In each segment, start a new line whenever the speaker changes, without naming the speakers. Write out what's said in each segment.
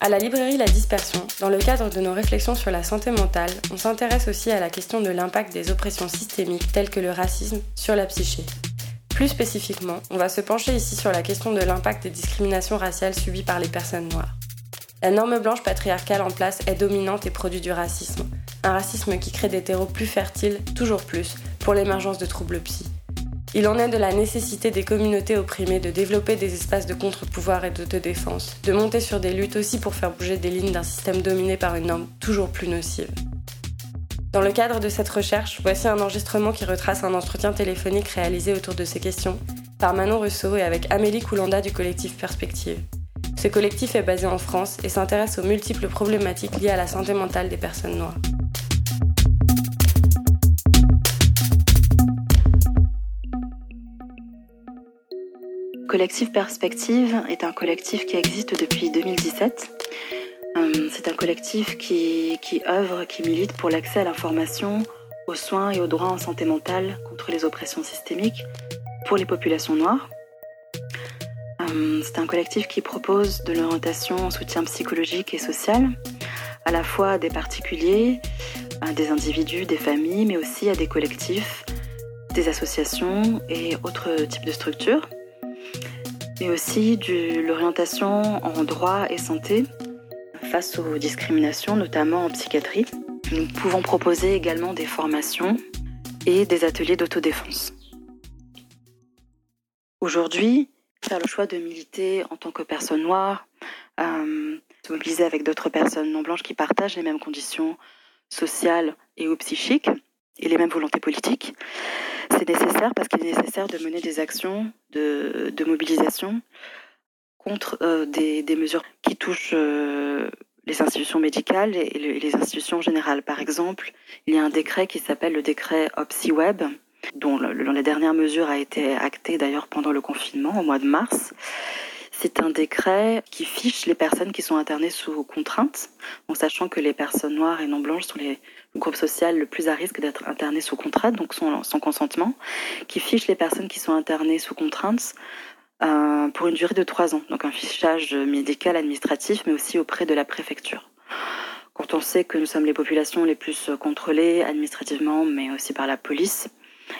À la librairie La Dispersion, dans le cadre de nos réflexions sur la santé mentale, on s'intéresse aussi à la question de l'impact des oppressions systémiques telles que le racisme sur la psyché. Plus spécifiquement, on va se pencher ici sur la question de l'impact des discriminations raciales subies par les personnes noires. La norme blanche patriarcale en place est dominante et produit du racisme. Un racisme qui crée des terreaux plus fertiles, toujours plus, pour l'émergence de troubles psy. Il en est de la nécessité des communautés opprimées de développer des espaces de contre-pouvoir et d'autodéfense, de monter sur des luttes aussi pour faire bouger des lignes d'un système dominé par une norme toujours plus nocive. Dans le cadre de cette recherche, voici un enregistrement qui retrace un entretien téléphonique réalisé autour de ces questions par Manon Rousseau et avec Amélie Coulanda du collectif Perspective. Ce collectif est basé en France et s'intéresse aux multiples problématiques liées à la santé mentale des personnes noires.
Collectif Perspective est un collectif qui existe depuis 2017 euh, c'est un collectif qui, qui œuvre, qui milite pour l'accès à l'information, aux soins et aux droits en santé mentale contre les oppressions systémiques pour les populations noires. Euh, c'est un collectif qui propose de l'orientation en soutien psychologique et social, à la fois à des particuliers, à des individus, des familles, mais aussi à des collectifs, des associations et autres types de structures, mais aussi de l'orientation en droit et santé face aux discriminations, notamment en psychiatrie. Nous pouvons proposer également des formations et des ateliers d'autodéfense. Aujourd'hui, faire le choix de militer en tant que personne noire, euh, se mobiliser avec d'autres personnes non blanches qui partagent les mêmes conditions sociales et ou psychiques et les mêmes volontés politiques, c'est nécessaire parce qu'il est nécessaire de mener des actions de, mobilisation contre euh, des, mesures qui touchent euh, les institutions médicales et les institutions générales. Par exemple, il y a un décret qui s'appelle le décret OpsiWeb, dont la dernière mesure a été actée d'ailleurs pendant le confinement au mois de mars. C'est un décret qui fiche les personnes qui sont internées sous contrainte, en sachant que les personnes noires et non blanches sont les, le groupe social le plus à risque d'être internées sous contrainte, donc sans, sans consentement, qui fiche les personnes qui sont internées sous contrainte euh, pour une durée de trois ans. Donc un fichage médical, administratif, mais aussi auprès de la préfecture. Quand on sait que nous sommes les populations les plus contrôlées administrativement, mais aussi par la police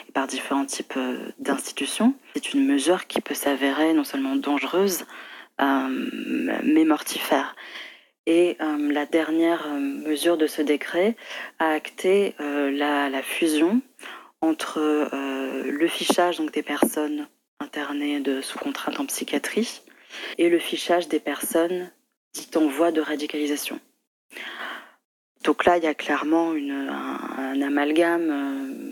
et par différents types euh, d'institutions, c'est une mesure qui peut s'avérer non seulement dangereuse, euh, mais mortifère. Et la dernière mesure de ce décret a acté la, fusion entre le fichage donc des personnes internées de, sous contrainte en psychiatrie et le fichage des personnes dites en voie de radicalisation. Donc là, il y a clairement un, amalgame euh,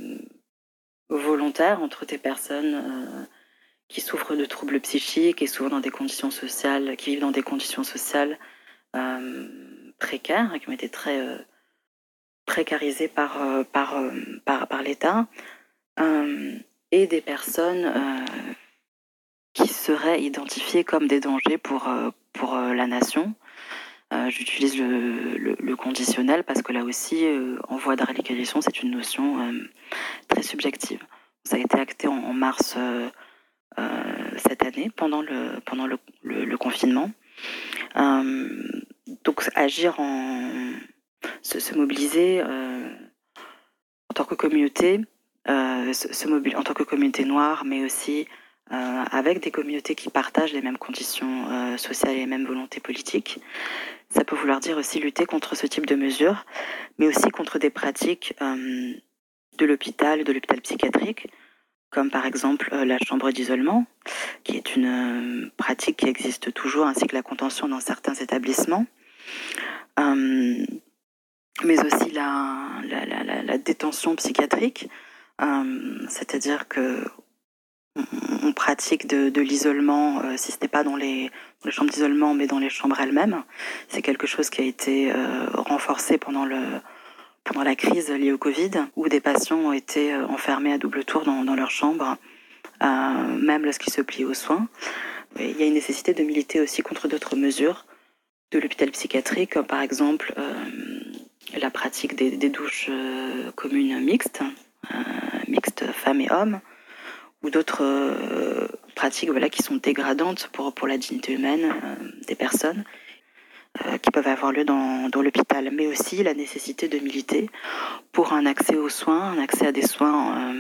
volontaire entre des personnes euh, qui souffrent de troubles psychiques et souvent dans des conditions sociales, qui vivent dans des conditions sociales euh, précaires, qui ont été très précarisées par, l'État, et des personnes qui seraient identifiés comme des dangers pour, euh, euh, la nation. Euh, j'utilise le, conditionnel parce que là aussi, en voie de radicalisation, c'est une notion très subjective. Ça a été acté en, mars cette année, pendant le, confinement. donc agir en... se, se mobiliser en tant que communauté, se, se en tant que communauté noire, mais aussi euh, avec des communautés qui partagent les mêmes conditions euh, sociales et les mêmes volontés politiques. Ça peut vouloir dire aussi lutter contre ce type de mesures, mais aussi contre des pratiques euh, de l'hôpital, de l'hôpital psychiatrique, comme par exemple la chambre d'isolement, qui est une pratique qui existe toujours, ainsi que la contention dans certains établissements. mais aussi la, la, détention psychiatrique, c'est-à-dire que de, l'isolement, euh, si ce n'est pas dans les, chambres d'isolement, mais dans les chambres elles-mêmes. C'est quelque chose qui a été euh, renforcé pendant le pendant la crise liée au Covid, où des patients ont été euh, enfermés à double tour dans, dans leur chambre, même lorsqu'ils se plient aux soins. il y a une nécessité de militer aussi contre d'autres mesures de l'hôpital psychiatrique, comme par exemple la pratique des, des douches communes mixtes, mixtes femmes et hommes, ou d'autres euh, pratiques voilà, qui sont dégradantes pour, pour la dignité humaine euh, des personnes. qui peuvent avoir lieu dans, dans l'hôpital, mais aussi la nécessité de militer pour un accès aux soins, un accès à des soins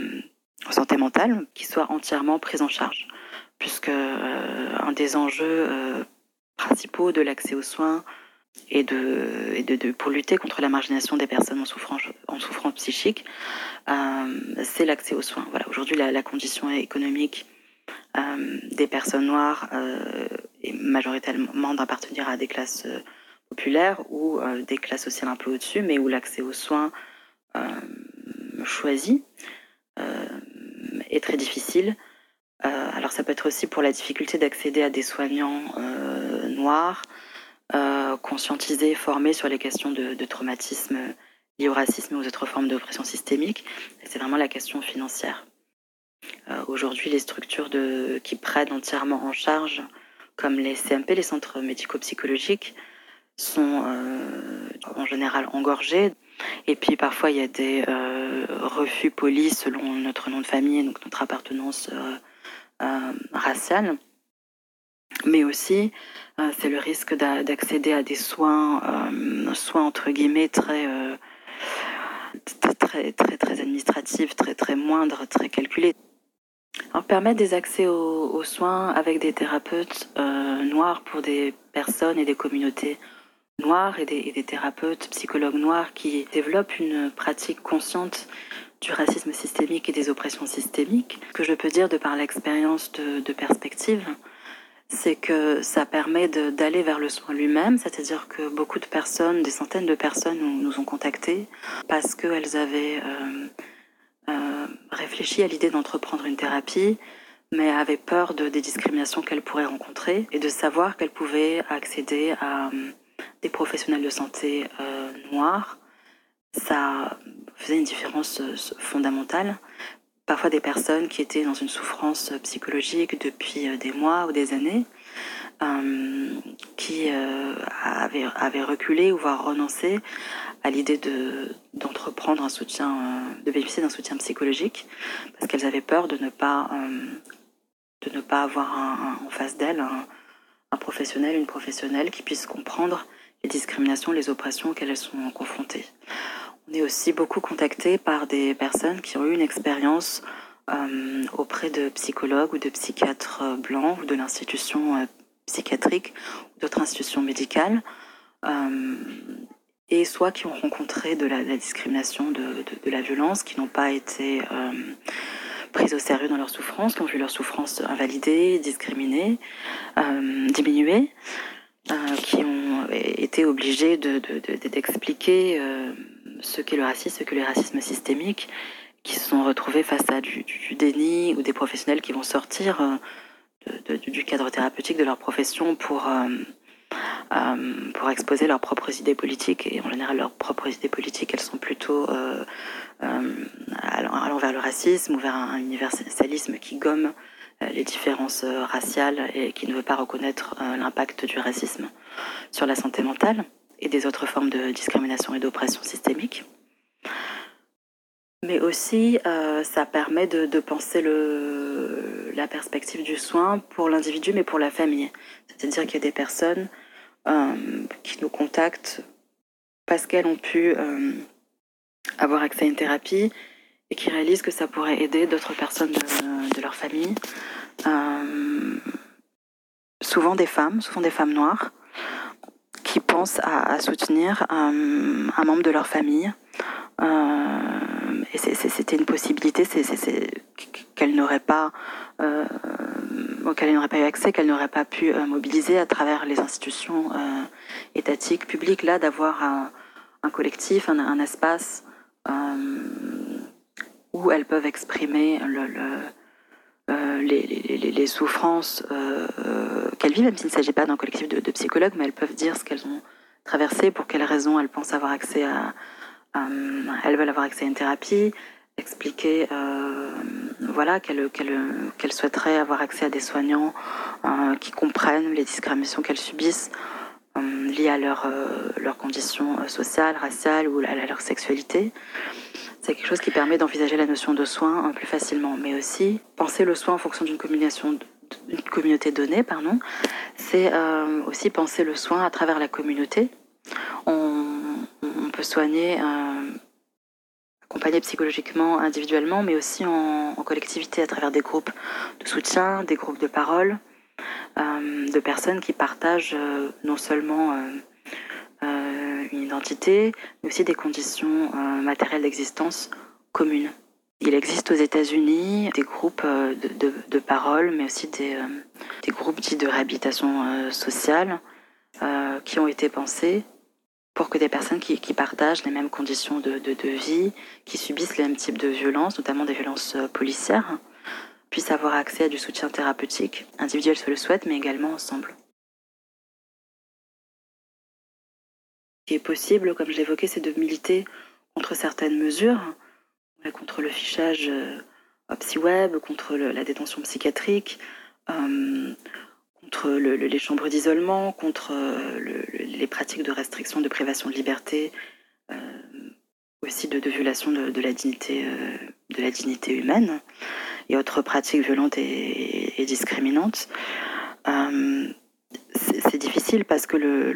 en santé mentale qui soit entièrement pris en charge, puisque un des enjeux principaux de l'accès aux soins et, de, pour lutter contre la marginalisation des personnes en souffrance, psychique, euh, c'est l'accès aux soins. Voilà, aujourd'hui, la, condition économique euh, des personnes noires euh, est majoritairement d'appartenir à des classes populaires ou des classes sociales un peu au-dessus, mais où l'accès aux soins choisis est très difficile. alors ça peut être aussi pour la difficulté d'accéder à des soignants noirs, euh, conscientiser, former sur les questions de, traumatisme liés au racisme et aux autres formes d'oppression systémique. C'est vraiment la question financière. Euh, Aujourd'hui, les structures qui prennent entièrement en charge, comme les CMP, les centres médico-psychologiques, sont euh, en général engorgés. Et puis parfois, il y a des euh, refus polis selon notre nom de famille, donc notre appartenance raciale mais aussi euh, c'est le risque d'accéder à des soins, euh, soins entre guillemets très, euh, très, très, très administratifs, très, très moindres, très calculés. Alors, permettre des accès aux, soins avec des thérapeutes noirs pour des personnes et des communautés noires et des, thérapeutes, psychologues noirs qui développent une pratique consciente du racisme systémique et des oppressions systémiques, que je peux dire de par l'expérience de perspective, c'est que ça permet d'aller vers le soin lui-même, c'est-à-dire que beaucoup de personnes, des centaines de personnes nous, ont contactés parce qu'elles avaient euh, euh, réfléchi à l'idée d'entreprendre une thérapie, mais avaient peur de, des discriminations qu'elles pourraient rencontrer et de savoir qu'elles pouvaient accéder à euh, des professionnels de santé noirs. Ça faisait une différence fondamentale parfois des personnes qui étaient dans une souffrance psychologique depuis euh, des mois ou des années, euh, qui euh, avaient, reculé ou voire renoncé à l'idée d'entreprendre de, un soutien, euh, de bénéficier d'un soutien psychologique, parce qu'elles avaient peur de ne pas, euh, de ne pas avoir en face d'elles un, professionnel, une professionnelle qui puisse comprendre les discriminations, les oppressions auxquelles elles sont confrontées. On est aussi beaucoup contacté par des personnes qui ont eu une expérience euh, auprès de psychologues ou de psychiatres euh, blancs ou de l'institution euh, psychiatrique ou d'autres institutions médicales, euh, et soit qui ont rencontré de la, de la discrimination, de, de, de, la violence, qui n'ont pas été euh, prises au sérieux dans leur souffrance, qui ont vu leur souffrance invalidée, discriminée, diminuée, qui ont été obligés d'expliquer de, de, ce qu'est le racisme, ce que les racismes systémiques, qui se sont retrouvés face à du, déni ou des professionnels qui vont sortir euh, du cadre thérapeutique de leur profession pour, euh, euh, pour exposer leurs propres idées politiques. Et en général, leurs propres idées politiques, elles sont plutôt allant vers le racisme ou vers un universalisme qui gomme les différences raciales et qui ne veut pas reconnaître l'impact du racisme sur la santé mentale et des autres formes de discrimination et d'oppression systémique. Mais aussi, euh, ça permet de, penser la perspective du soin pour l'individu, mais pour la famille. C'est-à-dire qu'il y a des personnes euh, qui nous contactent parce qu'elles ont pu euh, avoir accès à une thérapie et qui réalisent que ça pourrait aider d'autres personnes de, leur famille. Souvent des femmes, souvent des femmes noires, qui pensent à, soutenir un, un, membre de leur famille. Euh, et c'était une possibilité qu'elle n'aurait pas, euh, pas eu accès, qu'elle n'aurait pas pu euh, mobiliser à travers les institutions euh, étatiques, publiques, là, d'avoir un, collectif, un, espace euh, où elles peuvent exprimer le, euh, les, les, souffrances euh, qu'elles vivent, même s'il ne s'agit pas d'un collectif de, psychologues, mais elles peuvent dire ce qu'elles ont traversé, pour quelles raisons elles pensent avoir accès à... Euh, elles veulent avoir accès à une thérapie, expliquer euh, voilà, avoir accès à des soignants euh, qui comprennent les discriminations qu'elles subissent liées à leur, leurs conditions sociales, raciales ou à leur sexualité. C'est quelque chose qui permet d'envisager la notion de soin plus facilement, mais aussi penser le soin en fonction d'une communauté donnée, pardon, c'est aussi penser le soin à travers la communauté. On, peut soigner, accompagner psychologiquement, individuellement, mais aussi en, en, collectivité à travers des groupes de soutien, des groupes de parole, de personnes qui partagent non seulement une identité, mais aussi des conditions matérielles d'existence communes. Il existe aux États-Unis des groupes euh, de, parole, mais aussi des, euh, des, groupes dits de réhabilitation euh, sociale qui ont été pensés pour que des personnes qui, partagent les mêmes conditions de, de, vie, qui subissent les mêmes types de violences, notamment des violences policières, puissent avoir accès à du soutien thérapeutique, individuel se le souhaite, mais également ensemble. Qui est possible, comme je l'évoquais, c'est de militer contre certaines mesures, contre le fichage euh, psy-web, contre la détention psychiatrique, euh, contre les chambres d'isolement, contre euh, les pratiques de restriction, de privation de liberté, aussi de, violation de, la dignité, de la dignité humaine et autres pratiques violentes et discriminantes. c'est difficile parce que le,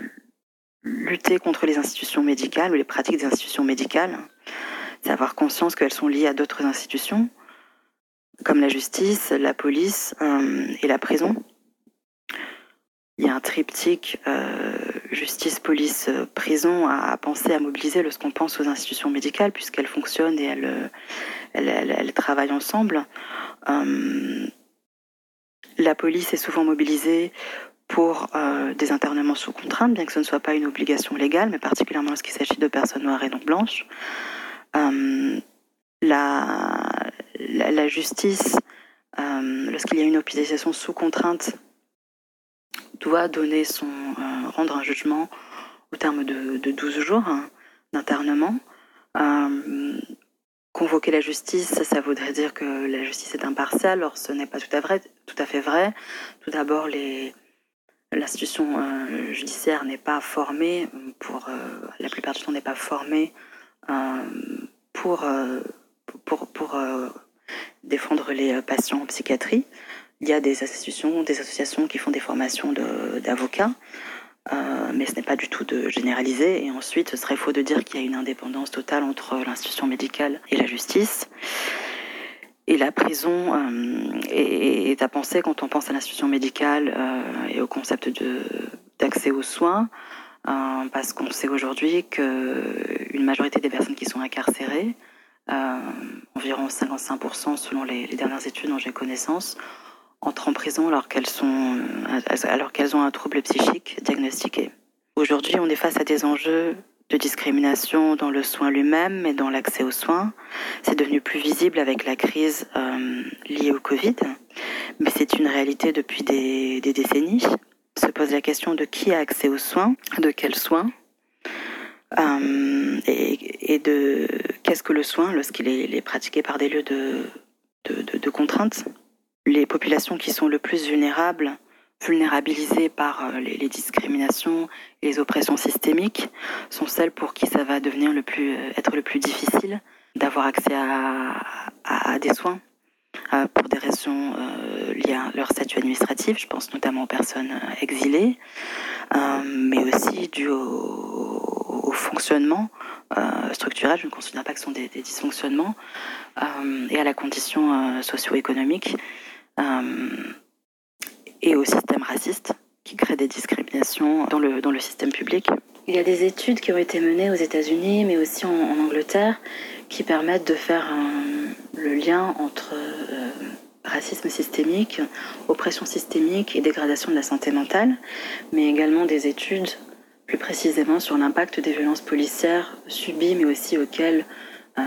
lutter contre les institutions médicales ou les pratiques des institutions médicales, c'est avoir conscience qu'elles sont liées à d'autres institutions, comme la justice, la police euh, et la prison. Il y a un triptyque euh, justice, police, prison à, penser à mobiliser lorsqu'on pense aux institutions médicales, puisqu'elles fonctionnent et elles, travaillent ensemble. Euh, la police est souvent mobilisée pour des internements sous contrainte, bien que ce ne soit pas une obligation légale, mais particulièrement lorsqu'il s'agit de personnes noires et non blanches. Euh, la, la, justice, euh, lorsqu'il y a une hospitalisation sous contrainte, doit donner son, euh, rendre un jugement au terme de, de 12 jours hein, d'internement. convoquer la justice, ça voudrait dire que la justice est impartiale. Or, ce n'est pas tout à, vrai, tout à fait vrai. Tout d'abord, l'institution judiciaire n'est pas formée, pour la plupart du temps n'est pas formée euh, pour, euh, pour, pour euh, défendre les patients en psychiatrie. Il y a des institutions, des associations qui font des formations d'avocats, mais ce n'est pas du tout de généraliser. Et ensuite, ce serait faux de dire qu'il y a une indépendance totale entre l'institution médicale et la justice. Et la prison est, à penser quand on pense à l'institution médicale et au concept d'accès aux soins. Euh, parce qu'on sait aujourd'hui qu'une majorité des personnes qui sont incarcérées, euh, environ 55% selon les, dernières études dont j'ai connaissance, entrent en prison alors qu'elles sont, alors qu'elles ont un trouble psychique diagnostiqué. Aujourd'hui, on est face à des enjeux de discrimination dans le soin lui-même et dans l'accès aux soins. C'est devenu plus visible avec la crise euh, liée au Covid, mais c'est une réalité depuis des, décennies se pose la question de qui a accès aux soins, de quels soins, euh, et, de qu'est-ce que le soin lorsqu'il est, pratiqué par des lieux de, de, contrainte. Les populations qui sont le plus vulnérables, vulnérabilisées par euh, les, discriminations et les oppressions systémiques, sont celles pour qui ça va devenir le plus, être le plus difficile d'avoir accès à des soins euh, pour des raisons euh, liées à leur statut administratif, je pense notamment aux personnes euh, exilées, mais aussi dû au, fonctionnement structurel, je ne considère pas que ce sont des, dysfonctionnements, et à la condition socio-économique et au système raciste qui crée des discriminations dans le, dans le système public. Il y a des études qui ont été menées aux États-Unis, mais aussi en, Angleterre, qui permettent de faire le lien entre euh, racisme systémique, oppression systémique et dégradation de la santé mentale, mais également des études plus précisément sur l'impact des violences policières subies, mais aussi auxquelles, euh,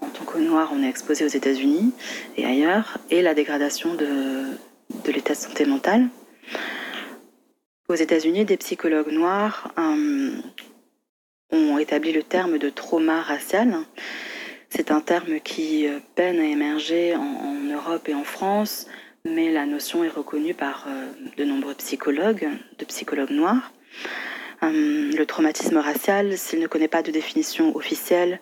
en tant que noir, on est exposé aux États-Unis et ailleurs, et la dégradation de, de l'état de santé mentale. Aux États-Unis, des psychologues noirs euh, ont établi le terme de trauma racial. C'est un terme qui euh, peine à émerger en, Europe et en France, mais la notion est reconnue par euh, de nombreux psychologues, de psychologues noirs. le traumatisme racial, s'il ne connaît pas de définition officielle,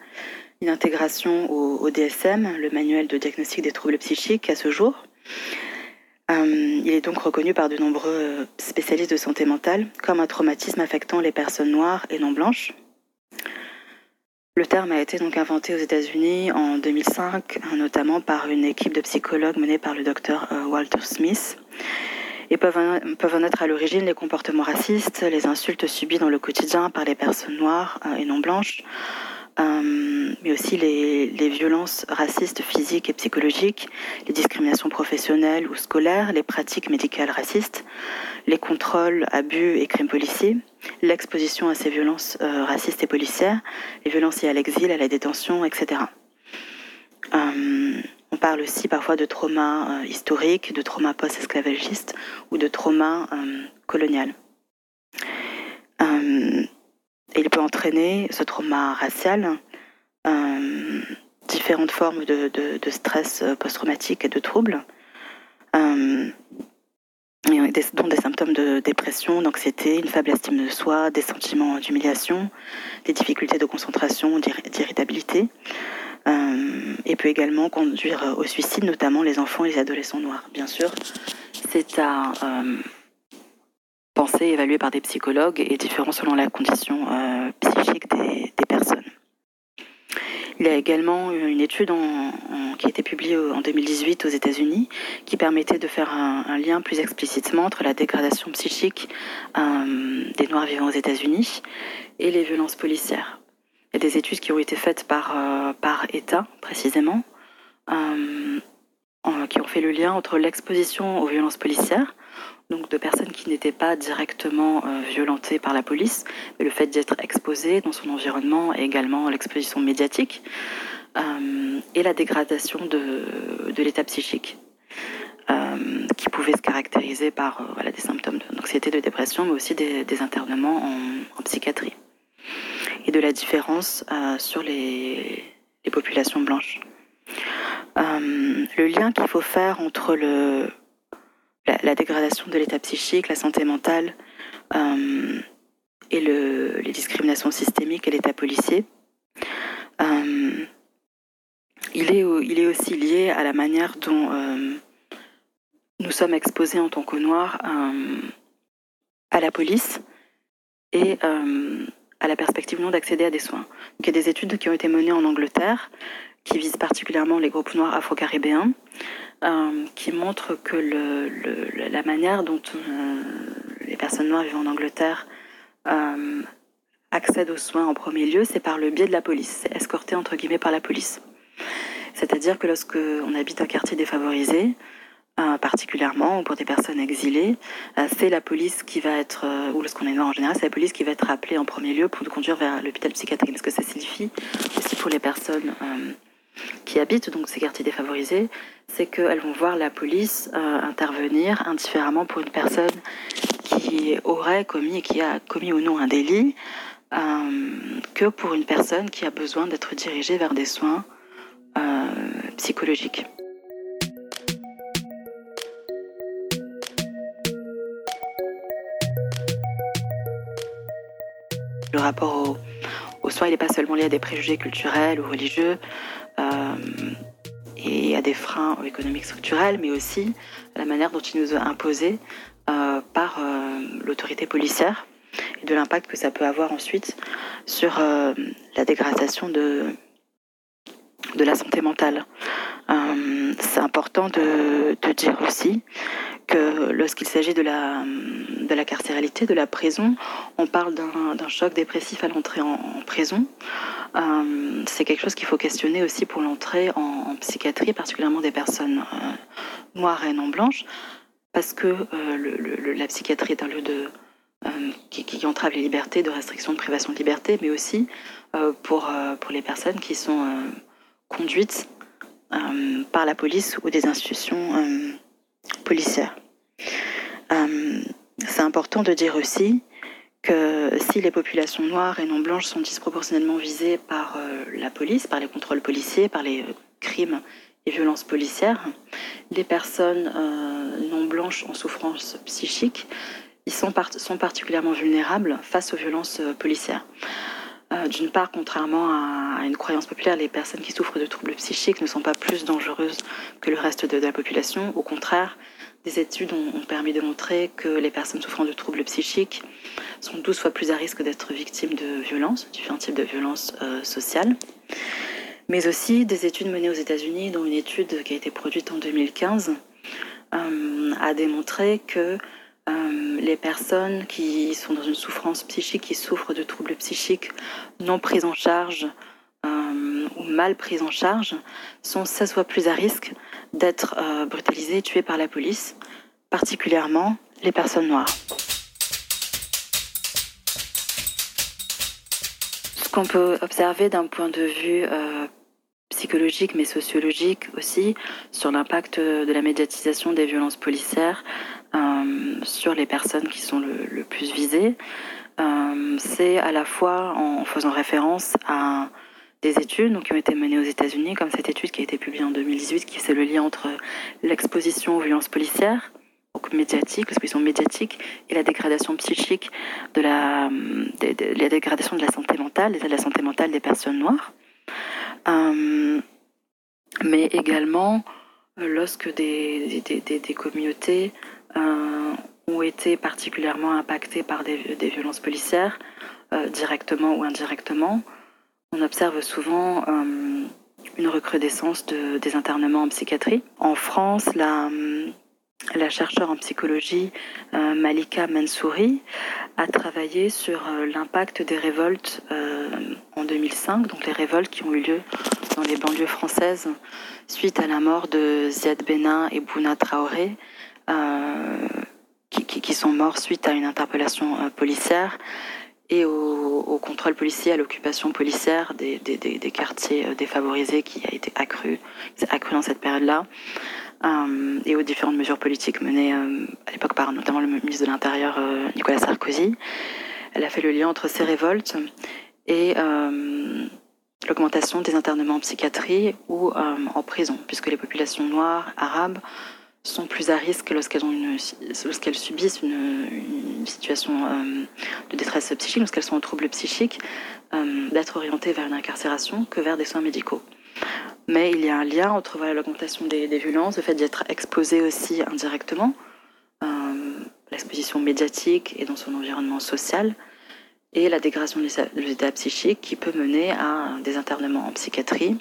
une intégration au, DSM, le manuel de diagnostic des troubles psychiques à ce jour. Il est donc reconnu par de nombreux spécialistes de santé mentale comme un traumatisme affectant les personnes noires et non blanches. Le terme a été donc inventé aux États-Unis en 2005, notamment par une équipe de psychologues menée par le docteur euh, Walter Smith. Et peuvent en être à l'origine les comportements racistes, les insultes subies dans le quotidien par les personnes noires euh, et non blanches, euh, mais aussi les, les, violences racistes physiques et psychologiques, les discriminations professionnelles ou scolaires, les pratiques médicales racistes, les contrôles, abus et crimes policiers, l'exposition à ces violences euh, racistes et policières, les violences liées à l'exil, à la détention, etc. Euh, on parle aussi parfois de trauma euh, historiques, de trauma post-esclavagistes ou de trauma euh, colonial il peut entraîner, ce trauma racial, euh, différentes formes de, stress euh, post-traumatique et de troubles, euh, dont des symptômes de dépression, d'anxiété, une faible estime de soi, des sentiments d'humiliation, des difficultés de concentration, d'irritabilité, et peut également conduire au suicide, notamment les enfants et les adolescents noirs. Bien sûr, c'est à pensé, évalué par des psychologues et différent selon la condition euh, psychique des, personnes. Il y a également une étude qui a été publiée en 2018 aux États-Unis qui permettait de faire un, lien plus explicitement entre la dégradation psychique euh, des Noirs vivant aux États-Unis et les violences policières. Il y a des études qui ont été faites par, euh, par État précisément, qui ont fait le lien entre l'exposition aux violences policières donc de personnes qui n'étaient pas directement euh, violentées par la police, mais le fait d'être exposé dans son environnement et également l'exposition médiatique euh, et la dégradation de, l'état psychique. Euh, qui pouvait se caractériser par des symptômes d'anxiété, de dépression, mais aussi des, internements en, psychiatrie. Et de la différence sur les, populations blanches. le lien qu'il faut faire entre le, la, dégradation de l'état psychique, la santé mentale euh, et le, les discriminations systémiques et l'état policier. Euh, il, est, il est aussi lié à la manière dont euh, nous sommes exposés en tant que Noirs à la police et à la perspective non d'accéder à des soins. il y a des études qui ont été menées en Angleterre qui visent particulièrement les groupes noirs afro-caribéens euh, qui montre que la manière dont euh, les personnes noires vivant en Angleterre euh, accèdent aux soins en premier lieu, c'est par le biais de la police, escorté entre guillemets par la police. C'est-à-dire que lorsque on habite un quartier défavorisé, particulièrement pour des personnes exilées, c'est la police qui va être, ou lorsqu'on est noir en général, c'est la police qui va être appelée en premier lieu pour nous conduire vers l'hôpital psychiatrique. Parce que ça signifie aussi pour les personnes qui habitent donc ces quartiers défavorisés, c'est qu'elles vont voir la police euh, intervenir indifféremment pour une personne qui aurait commis et qui a commis ou non un délit, euh, que pour une personne qui a besoin d'être dirigée vers des soins euh, psychologiques. Le rapport au, soin, il n'est pas seulement lié à des préjugés culturels ou religieux, et à des freins économiques structurels, mais aussi à la manière dont il nous a imposé euh, par euh, l'autorité policière et de l'impact que ça peut avoir ensuite sur la dégradation de, de la santé mentale. C'est important de, dire aussi que lorsqu'il s'agit de la, de la carcéralité, de la prison, on parle d'un choc dépressif à l'entrée en, prison. Euh, c'est quelque chose qu'il faut questionner aussi pour l'entrée en, psychiatrie, particulièrement des personnes euh, noires et non blanches, parce que euh, la psychiatrie est un lieu de, qui, qui, entrave les libertés, de restriction de privation de liberté, mais aussi pour, pour les personnes qui sont conduites par la police ou des institutions policières. c'est important de dire aussi que si les populations noires et non blanches sont disproportionnellement visées par euh, la police, par les contrôles policiers, par les euh, crimes et violences policières, les personnes euh, non blanches en souffrance psychique ils sont particulièrement vulnérables face aux violences policières. D'une part, contrairement à une croyance populaire, les personnes qui souffrent de troubles psychiques ne sont pas plus dangereuses que le reste de, la population. Au contraire, des études ont, permis de montrer que les personnes souffrant de troubles psychiques sont 12 fois plus à risque d'être victimes de violences, différents types de violences sociales mais aussi des études menées aux États-Unis, dont une étude qui a été produite en 2015 euh, a démontré que euh, les personnes qui sont dans une souffrance psychique, qui souffrent de troubles psychiques non pris en charge euh, ou mal pris en charge, sont 16 fois plus à risque d'être brutalisées et tuées par la police, particulièrement les personnes noires. Ce qu'on peut observer d'un point de vue psychologique mais sociologique aussi sur l'impact de la médiatisation des violences policières euh, sur les personnes qui sont le, plus visées. Euh, c'est à la fois en faisant référence à des études qui ont été menées aux États-Unis, comme cette étude qui a été publiée en 2018, qui fait le lien entre l'exposition aux violences policières, donc médiatique, l'exposition médiatique, et la dégradation psychique de la, dégradation de la santé mentale, de la santé mentale des personnes noires. Euh, mais également euh, lorsque des, des, communautés euh, ont été particulièrement impactées par des, violences policières, directement ou indirectement, on observe souvent une recrudescence de, des internements en psychiatrie. En France, la, chercheure en psychologie euh, Malika Mansouri a travaillé sur euh, l'impact des révoltes euh, en 2005, donc les révoltes qui ont eu lieu dans les banlieues françaises suite à la mort de Ziad Benin et Bouna Traoré, qui, sont morts suite à une interpellation policière et au, contrôle policier, à l'occupation policière des, quartiers défavorisés qui a été accru, accru dans cette période-là. Euh, et aux différentes mesures politiques menées euh, à l'époque par notamment le ministre de l'Intérieur euh, Nicolas Sarkozy. Elle a fait le lien entre ces révoltes et l'augmentation des internements en psychiatrie ou en prison, puisque les populations noires, arabes, sont plus à risque lorsqu'elles lorsqu'elles subissent une, situation de détresse psychique, lorsqu'elles sont en trouble psychique, d'être orientées vers une incarcération que vers des soins médicaux. Mais il y a un lien entre l'augmentation des, violences, le fait d'être exposé aussi indirectement, euh, l'exposition médiatique et dans son environnement social, et la dégradation de l'état psychique qui peut mener à des internements en psychiatrie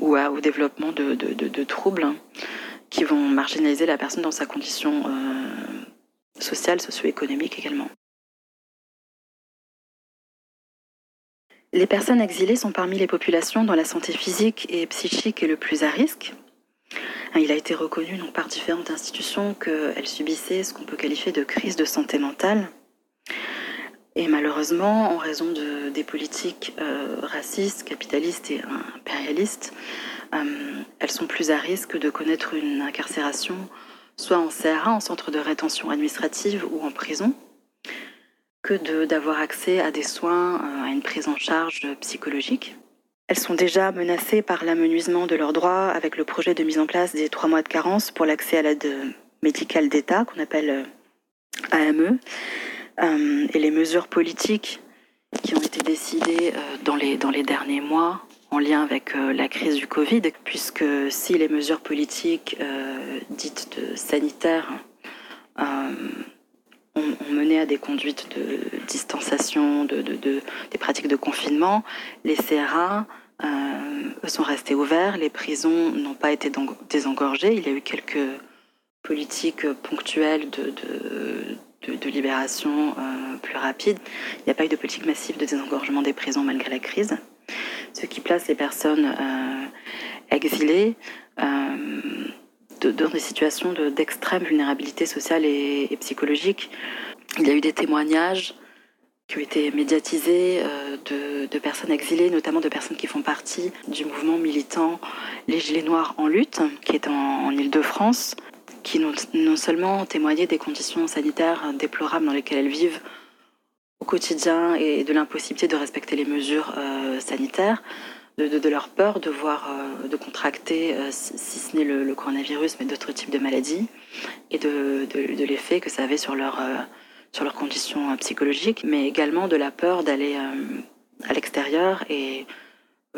ou au développement de, troubles qui vont marginaliser la personne dans sa condition euh, sociale, socio-économique également. Les personnes exilées sont parmi les populations dont la santé physique et psychique est le plus à risque. Il a été reconnu par différentes institutions qu'elles subissaient ce qu'on peut qualifier de crise de santé mentale. Et malheureusement, en raison de, des politiques euh, racistes, capitalistes et impérialistes, euh, elles sont plus à risque de connaître une incarcération, soit en CRA, en centre de rétention administrative, ou en prison, que d'avoir accès à des soins, euh, à une prise en charge psychologique. Elles sont déjà menacées par l'amenuisement de leurs droits avec le projet de mise en place des trois mois de carence pour l'accès à l'aide médicale d'État, qu'on appelle euh, AME, et les mesures politiques qui ont été décidées dans les, dans les derniers mois en lien avec la crise du Covid, puisque si les mesures politiques dites de sanitaires ont, mené à des conduites de distanciation, de, des pratiques de confinement. Les CRA euh, sont restés ouverts, les prisons n'ont pas été désengorgées. Il y a eu quelques politiques ponctuelles de, de, libération euh, plus rapide. Il n'y a pas eu de politique massive de désengorgement des prisons malgré la crise, ce qui place les personnes euh, exilées dans des situations d'extrême vulnérabilité sociale et, psychologique. Il y a eu des témoignages qui ont été médiatisés euh, de, personnes exilées, notamment de personnes qui font partie du mouvement militant Les Gilets Noirs en lutte, qui est en, en Ile-de-France, qui non, non, seulement témoigné des conditions sanitaires déplorables dans lesquelles elles vivent quotidien et de l'impossibilité de respecter les mesures euh, sanitaires, de, leur peur de voir, euh, de contracter, euh, si, ce n'est le, coronavirus, mais d'autres types de maladies, et de, l'effet que ça avait sur leur, sur leurs conditions psychologiques, mais également de la peur d'aller à l'extérieur et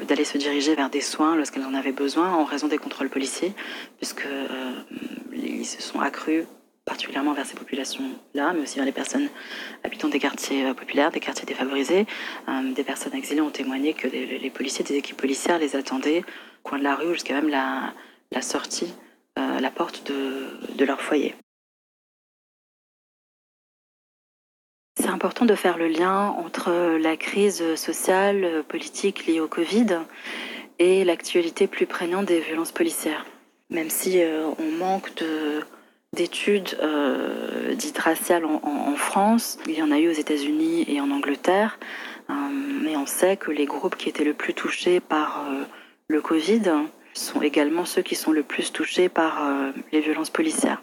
d'aller se diriger vers des soins lorsqu'elles en avaient besoin en raison des contrôles policiers, puisque ils se sont accrus particulièrement vers ces populations-là, mais aussi vers les personnes habitant des quartiers populaires, des quartiers défavorisés. des personnes exilées ont témoigné que les, policiers, des équipes policières les attendaient au coin de la rue jusqu'à même la, sortie, la porte de, de leur foyer. C'est important de faire le lien entre la crise sociale, politique liée au Covid et l'actualité plus prégnante des violences policières. Même si euh, on manque d'études euh, dites raciales en, France, il y en a eu aux États-Unis et en Angleterre, euh, mais on sait que les groupes qui étaient le plus touchés par le Covid sont également ceux qui sont le plus touchés par les violences policières.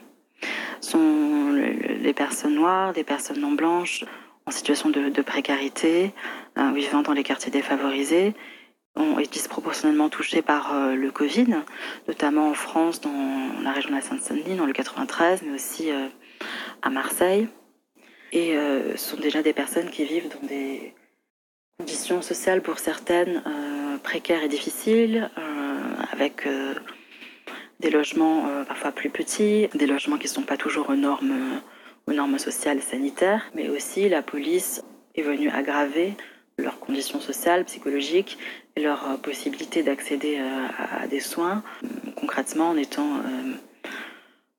Sont les personnes noires, des personnes non blanches en situation de, précarité, euh, vivant dans les quartiers défavorisés, ont été disproportionnellement touchés par euh, le Covid, notamment en France, dans la région de la Seine-Saint-Denis, dans le 93, mais aussi euh, à Marseille. Et ce sont déjà des personnes qui vivent dans des conditions sociales pour certaines précaires et difficiles, avec des logements euh, parfois plus petits, des logements qui ne sont pas toujours aux normes, aux normes sociales et sanitaires, mais aussi la police est venue aggraver leurs conditions sociales, psychologiques leur euh, possibilité d'accéder euh, à, des soins, concrètement en étant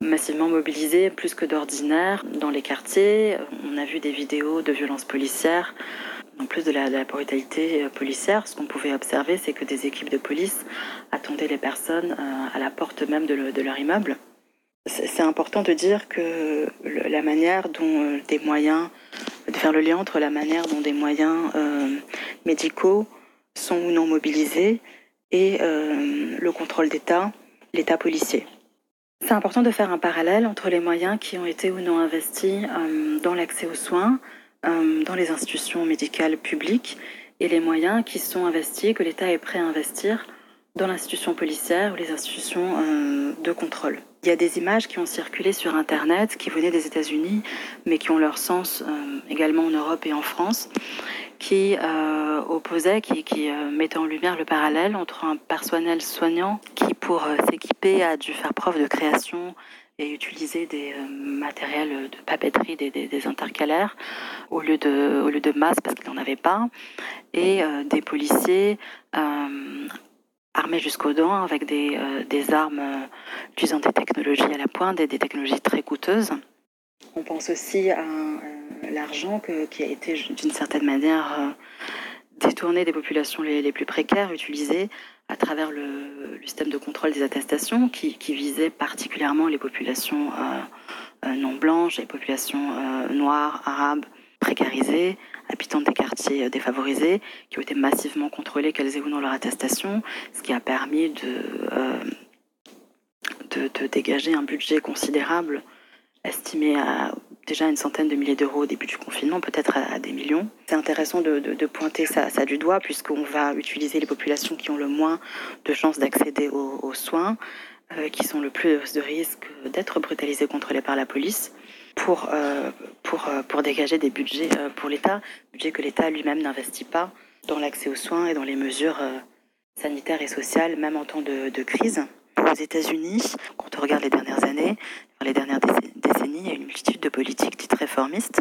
massivement mobilisés plus que d'ordinaire dans les quartiers. On a vu des vidéos de violences policières en plus de la, brutalité euh, policière, ce qu'on pouvait observer, c'est que des équipes de police attendaient les personnes euh, à la porte même de, leur immeuble. C'est important de dire que la manière dont euh, des moyens, de faire le lien entre la manière dont des moyens médicaux sont ou non mobilisés et le contrôle d'État, l'État policier. C'est important de faire un parallèle entre les moyens qui ont été ou non investis dans l'accès aux soins, euh, dans les institutions médicales publiques et les moyens qui sont investis, que l'État est prêt à investir dans l'institution policière ou les institutions euh, de contrôle. Il y a des images qui ont circulé sur Internet, qui venaient des États-Unis, mais qui ont leur sens euh, également en Europe et en France, qui opposaient, qui, qui mettaient en lumière le parallèle entre un personnel soignant qui, pour s'équiper, a dû faire preuve de création et utiliser des euh, matériels de papeterie, des, intercalaires, au lieu de, au lieu de masques parce qu'ils n'en avaient pas, et euh, des policiers euh, armés jusqu'aux dents avec des, des armes utilisant des technologies à la pointe, des, des technologies très coûteuses. On pense aussi à l'argent qui a été d'une certaine manière détourné des populations les, les plus précaires, utilisé à travers le, système de contrôle des attestations qui, visait particulièrement les populations euh, euh, non blanches, les populations euh, noires, arabes, précarisées, habitantes des quartiers défavorisés, qui ont été massivement contrôlées, qu'elles aient ou non leur attestation, ce qui a permis de, de dégager un budget considérable estimé à déjà une centaine de milliers d'euros au début du confinement, peut-être à, des millions. C'est intéressant de, pointer ça, du doigt puisqu'on va utiliser les populations qui ont le moins de chances d'accéder aux, soins, euh, qui sont le plus de risques d'être brutalisées contre les par la police, pour, euh, pour, euh, pour dégager des budgets pour l'État, budget que l'État lui-même n'investit pas dans l'accès aux soins et dans les mesures sanitaires et sociales, même en temps de, de crise. Aux États-Unis, quand on regarde les dernières années, les dernières décennies, il y a une multitude de politiques dites réformistes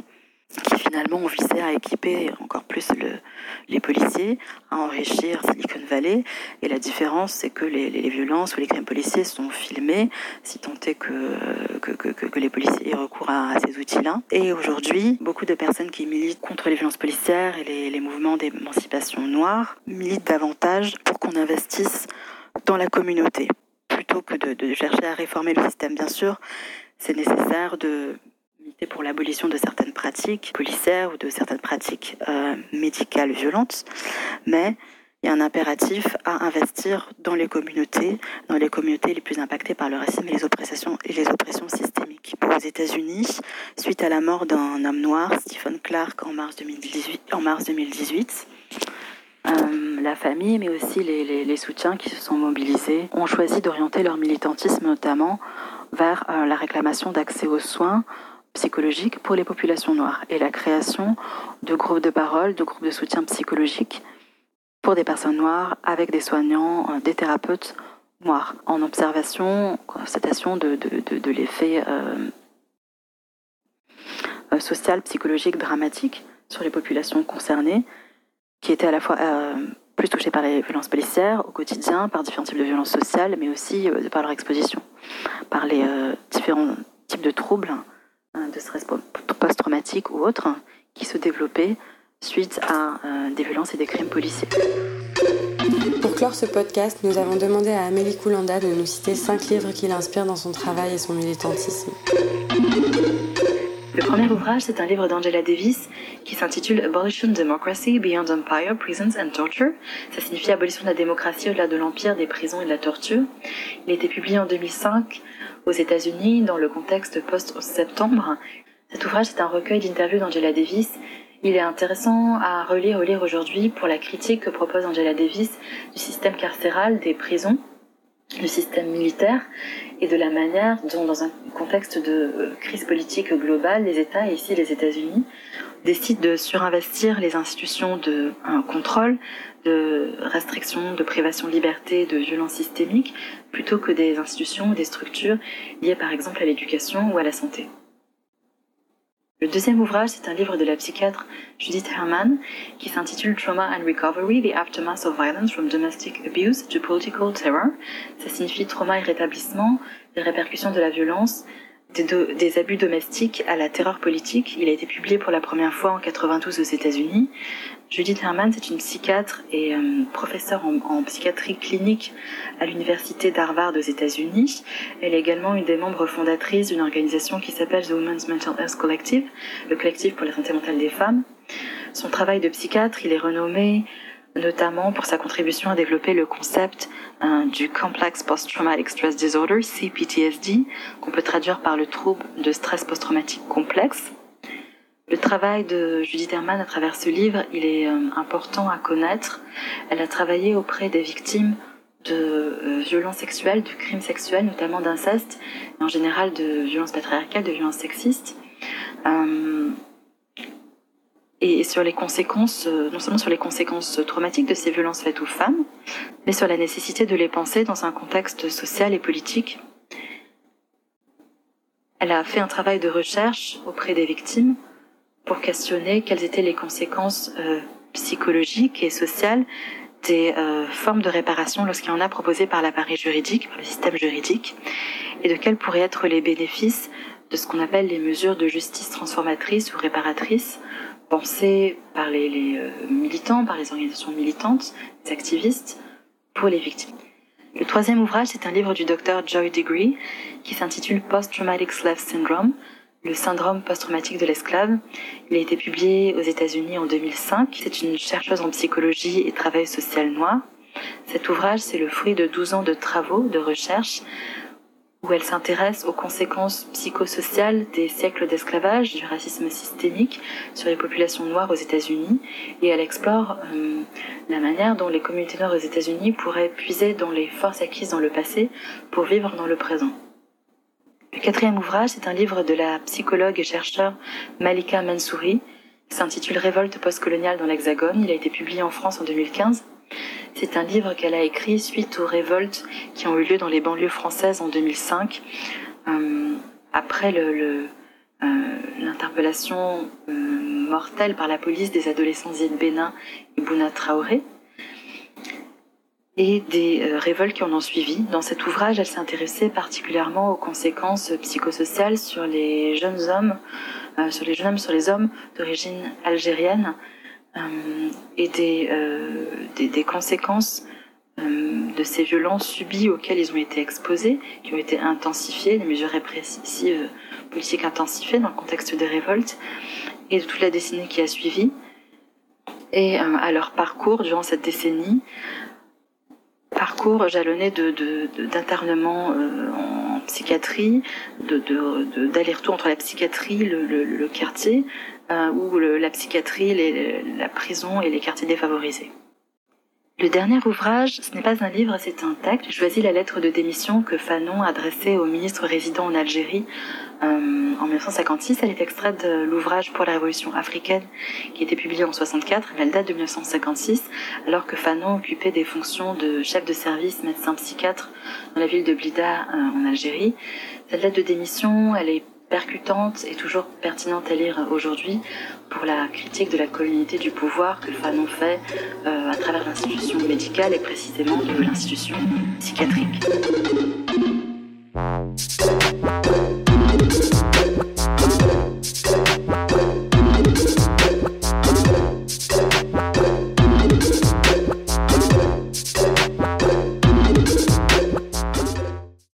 qui finalement visé à équiper encore plus le, les policiers, à enrichir Silicon Valley. Et la différence, c'est que les, violences ou les crimes policiers sont filmés, si tant est que, les policiers aient recours à, ces outils-là. Et aujourd'hui, beaucoup de personnes qui militent contre les violences policières et les mouvements d'émancipation noire militent davantage pour qu'on investisse dans la communauté plutôt que de, chercher à réformer le système, bien sûr, c'est nécessaire de pour l'abolition de certaines pratiques policières ou de certaines pratiques euh, médicales violentes, mais il y a un impératif à investir dans les communautés, dans les communautés les plus impactées par le racisme et les oppressions, et les oppressions systémiques. Aux États-Unis, suite à la mort d'un homme noir, Stephen Clark, en mars 2018, en mars 2018 euh, la famille, mais aussi les, soutiens qui se sont mobilisés, ont choisi d'orienter leur militantisme notamment vers euh, la réclamation d'accès aux soins psychologique pour les populations noires et la création de groupes de parole, de groupes de soutien psychologique pour des personnes noires avec des soignants, euh, des thérapeutes noirs en observation, constatation de, l'effet euh, euh, social, psychologique, dramatique sur les populations concernées qui étaient à la fois plus touchées par les violences policières au quotidien, par différents types de violences sociales, mais aussi par leur exposition, par les différents types de troubles de stress post-traumatique ou autres qui se développaient suite à euh, des violences et des crimes policiers.
Pour clore ce podcast, nous avons demandé à Amélie Koulanda de nous citer cinq livres qui l'inspirent dans son travail et son militantisme.
Le premier ouvrage, c'est un livre d'Angela Davis qui s'intitule Abolition Democracy Beyond Empire, Prisons and Torture. Ça signifie abolition de la démocratie au-delà de l'empire, des prisons et de la torture. Il a été publié en 2005 aux États-Unis dans le contexte post-septembre. Cet ouvrage est un recueil d'interviews d'Angela Davis. Il est intéressant à relire ou lire aujourd'hui pour la critique que propose Angela Davis du système carcéral, des prisons, du système militaire et de la manière dont, dans un contexte de crise politique globale, les États, et ici les États-Unis, décident de surinvestir les institutions de contrôle, de restriction, de privation de liberté, de violence systémique, plutôt que des institutions ou des structures liées par exemple à l'éducation ou à la santé. Le deuxième ouvrage, c'est un livre de la psychiatre Judith Herman qui s'intitule Trauma and Recovery, The Aftermath of Violence from Domestic Abuse to Political Terror. Ça signifie trauma et rétablissement, les répercussions de la violence des, abus domestiques à la terreur politique. Il a été publié pour la première fois en 92 aux États-Unis. Judith Herman, c'est une psychiatre et euh, professeure en, psychiatrie clinique à l'université d'Harvard aux États-Unis. Elle est également une des membres fondatrices d'une organisation qui s'appelle The Women's Mental Health Collective, le collectif pour la santé mentale des femmes. Son travail de psychiatre, il est renommé notamment pour sa contribution à développer le concept euh, du Complex Post-Traumatic Stress Disorder, CPTSD, qu'on peut traduire par le trouble de stress post-traumatique complexe. Le travail de Judith Herman à travers ce livre, il est euh, important à connaître. Elle a travaillé auprès des victimes de euh, violences sexuelles, de crimes sexuels, notamment d'inceste, en général de violences patriarcales, de violences sexistes et sur les conséquences, euh, non seulement sur les conséquences traumatiques de ces violences faites aux femmes, mais sur la nécessité de les penser dans un contexte social et politique. Elle a fait un travail de recherche auprès des victimes pour questionner quelles étaient les conséquences euh, psychologiques et sociales des euh, formes de réparation lorsqu'il y en a proposées par l'appareil juridique, par le système juridique, et de quels pourraient être les bénéfices de ce qu'on appelle les mesures de justice transformatrice ou réparatrice pensée par les, euh, militants, par les organisations militantes, les activistes, pour les victimes. Le troisième ouvrage, c'est un livre du docteur Joy Degree qui s'intitule Post-Traumatic Slave Syndrome, le syndrome post-traumatique de l'esclave. Il a été publié aux États-Unis en 2005. C'est une chercheuse en psychologie et travail social noir. Cet ouvrage, c'est le fruit de 12 ans de travaux, de recherche, où elle s'intéresse aux conséquences psychosociales des siècles d'esclavage, du racisme systémique sur les populations noires aux États-Unis, et elle explore euh, la manière dont les communautés noires aux États-Unis pourraient puiser dans les forces acquises dans le passé pour vivre dans le présent. Le quatrième ouvrage, c'est un livre de la psychologue et chercheur Malika Mansouri, s'intitule Révolte postcoloniale dans l'Hexagone. Il a été publié en France en 2015 c'est un livre qu'elle a écrit suite aux révoltes qui ont eu lieu dans les banlieues françaises en 2005, euh, après euh, l'interpellation euh, mortelle par la police des adolescents Zied Bénin et Bouna Traoré, et des révoltes qui en ont suivi. Dans cet ouvrage, elle s'est intéressée particulièrement aux conséquences psychosociales sur les jeunes hommes, sur les jeunes hommes, sur les hommes d'origine algérienne, et des, euh, conséquences euh, de ces violences subies auxquelles ils ont été exposés, qui ont été intensifiées, des mesures répressives politiques intensifiées dans le contexte des révoltes, et de toute la décennie qui a suivi, et à leur parcours durant cette décennie, parcours jalonné d'internement de, en psychiatrie, d'aller-retour entre la psychiatrie, le, le quartier, euh, ou la psychiatrie, la prison et les quartiers défavorisés. Le dernier ouvrage, ce n'est pas un livre, c'est un texte. J'ai choisi la lettre de démission que Fanon a adressée au ministre résident en Algérie euh, en 1956. Elle est extraite de l'ouvrage Pour la révolution africaine qui était publié en 64. Elle date de 1956 alors que Fanon occupait des fonctions de chef de service médecin psychiatre dans la ville de Blida euh, en Algérie. Cette lettre de démission, elle est percutante et toujours pertinente à lire aujourd'hui pour la critique de la communauté du pouvoir que Fanon fait euh, à travers l'institution médicale et précisément de l'institution psychiatrique.